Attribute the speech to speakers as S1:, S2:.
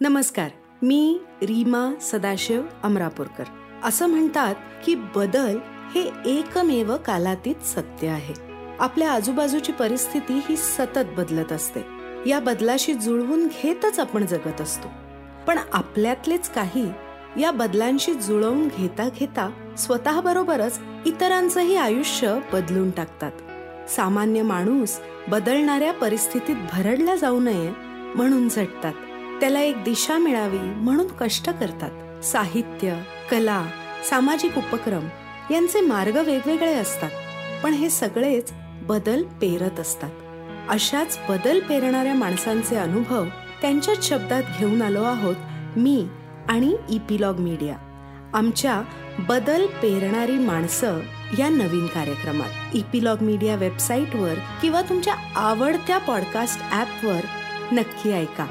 S1: नमस्कार मी रीमा सदाशिव अमरापूरकर. असं म्हणतात की बदल हे एकमेव कालातीत सत्य आहे. आपल्या आजूबाजूची परिस्थिती ही सतत बदलत असते. या बदलाशी जुळवून घेतच आपण जगत असतो. पण आपल्यातलेच काही या बदलांशी जुळवून घेता घेता स्वतःबरोबरच इतरांचंही आयुष्य बदलून टाकतात. सामान्य माणूस बदलणाऱ्या परिस्थितीत भरडला जाऊ नये म्हणून झटतात. त्याला एक दिशा मिळावी म्हणून कष्ट करतात. साहित्य कला सामाजिक उपक्रम यांचे मार्ग वेगवेगळे असतात पण हे सगळेच बदल पेरत असतात. अशाच बदल पेरणाऱ्या माणसांचे अनुभव त्यांच्याच शब्दात घेऊन आलो आहोत मी आणि इपिलॉग मीडिया. आमच्या बदल पेरणारी माणसं या नवीन कार्यक्रमात. इपिलॉग मीडिया वेबसाईटवर किंवा तुमच्या आवडत्या पॉडकास्ट ॲपवर नक्की ऐका.